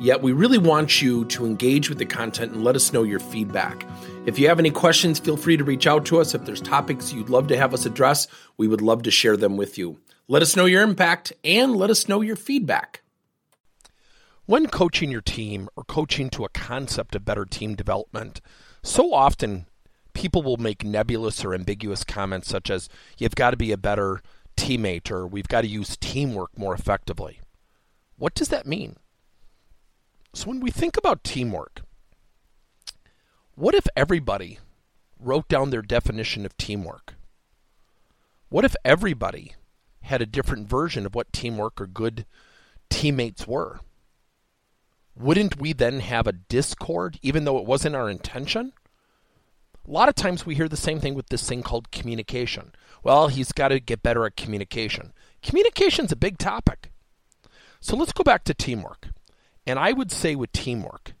Yet, we really want you to engage with the content and let us know your feedback. If you have any questions, feel free to reach out to us. If there's topics you'd love to have us address, we would love to share them with you. Let us know your impact and let us know your feedback. When coaching your team or coaching to a concept of better team development, so often people will make nebulous or ambiguous comments such as, you've got to be a better teammate or we've got to use teamwork more effectively. What does that mean? So, when we think about teamwork, what if everybody wrote down their definition of teamwork? What if everybody had a different version of what teamwork or good teammates were? Wouldn't we then have a discord, even though it wasn't our intention? A lot of times we hear the same thing with this thing called communication. Well, he's got to get better at communication. Communication's a big topic. So let's go back to teamwork. And I would say with teamwork,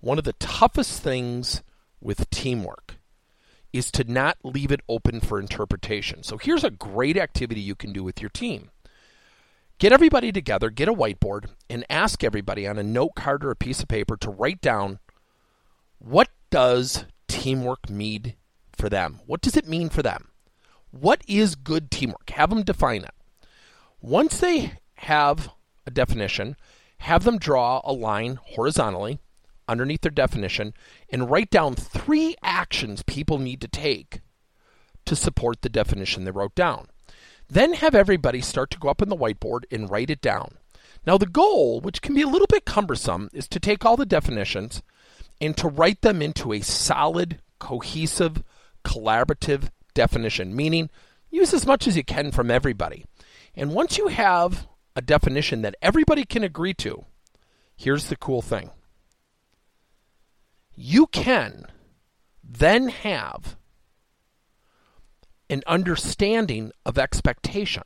one of the toughest things with teamwork is to not leave it open for interpretation. So here's a great activity you can do with your team. Get everybody together, get a whiteboard, and ask everybody on a note card or a piece of paper to write down what does teamwork mean for them? What does it mean for them? What is good teamwork? Have them define it. Once they have a definition, have them draw a line horizontally underneath their definition and write down three actions people need to take to support the definition they wrote down. Then have everybody start to go up on the whiteboard and write it down. Now, the goal, which can be a little bit cumbersome, is to take all the definitions and to write them into a solid, cohesive, collaborative definition, meaning use as much as you can from everybody. And once you have a definition that everybody can agree to, here's the cool thing you can then have an understanding of expectation.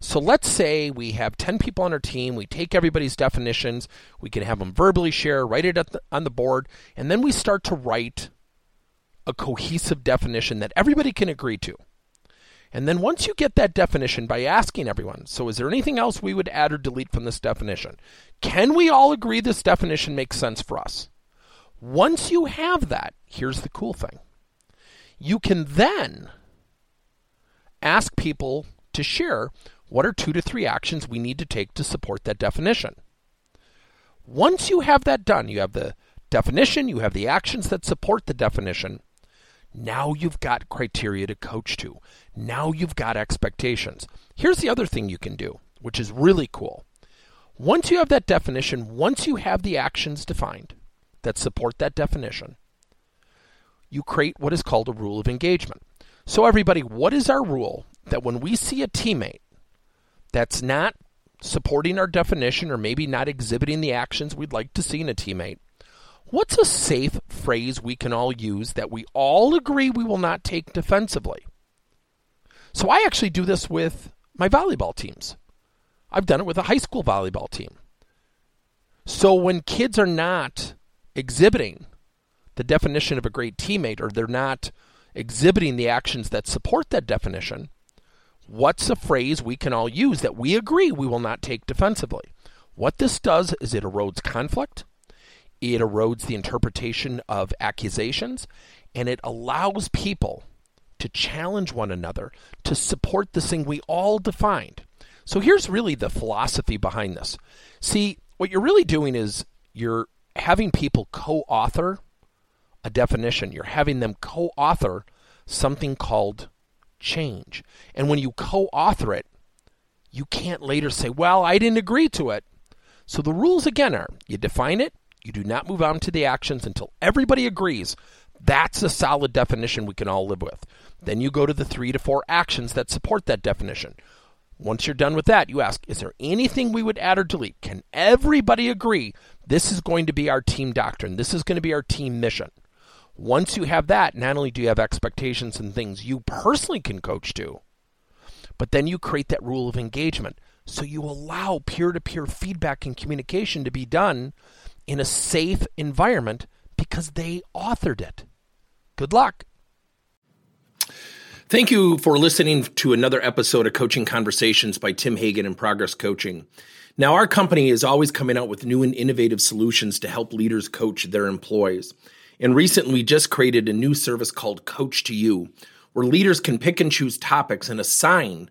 So let's say we have 10 people on our team, we take everybody's definitions, we can have them verbally share, write it the, on the board, and then we start to write a cohesive definition that everybody can agree to. And then once you get that definition by asking everyone, so is there anything else we would add or delete from this definition? Can we all agree this definition makes sense for us? Once you have that, here's the cool thing you can then ask people to share what are two to three actions we need to take to support that definition. Once you have that done, you have the definition, you have the actions that support the definition. Now you've got criteria to coach to. Now you've got expectations. Here's the other thing you can do, which is really cool. Once you have that definition, once you have the actions defined, that support that definition, you create what is called a rule of engagement. So, everybody, what is our rule that when we see a teammate that's not supporting our definition or maybe not exhibiting the actions we'd like to see in a teammate, what's a safe phrase we can all use that we all agree we will not take defensively? So, I actually do this with my volleyball teams. I've done it with a high school volleyball team. So, when kids are not exhibiting the definition of a great teammate or they're not exhibiting the actions that support that definition, what's a phrase we can all use that we agree we will not take defensively? What this does is it erodes conflict, it erodes the interpretation of accusations, and it allows people to challenge one another to support this thing we all defined. So here's really the philosophy behind this. See, what you're really doing is you're having people co author a definition, you're having them co author something called change. And when you co author it, you can't later say, well, I didn't agree to it. So the rules again are you define it, you do not move on to the actions until everybody agrees. That's a solid definition we can all live with. Then you go to the three to four actions that support that definition. Once you're done with that, you ask, is there anything we would add or delete? Can everybody agree this is going to be our team doctrine? This is going to be our team mission. Once you have that, not only do you have expectations and things you personally can coach to, But then you create that rule of engagement. So you allow peer to peer feedback and communication to be done in a safe environment because they authored it. Good luck. Thank you for listening to another episode of Coaching Conversations by Tim Hagen and Progress Coaching. Now, our company is always coming out with new and innovative solutions to help leaders coach their employees. And recently, we just created a new service called Coach to You, where leaders can pick and choose topics and assign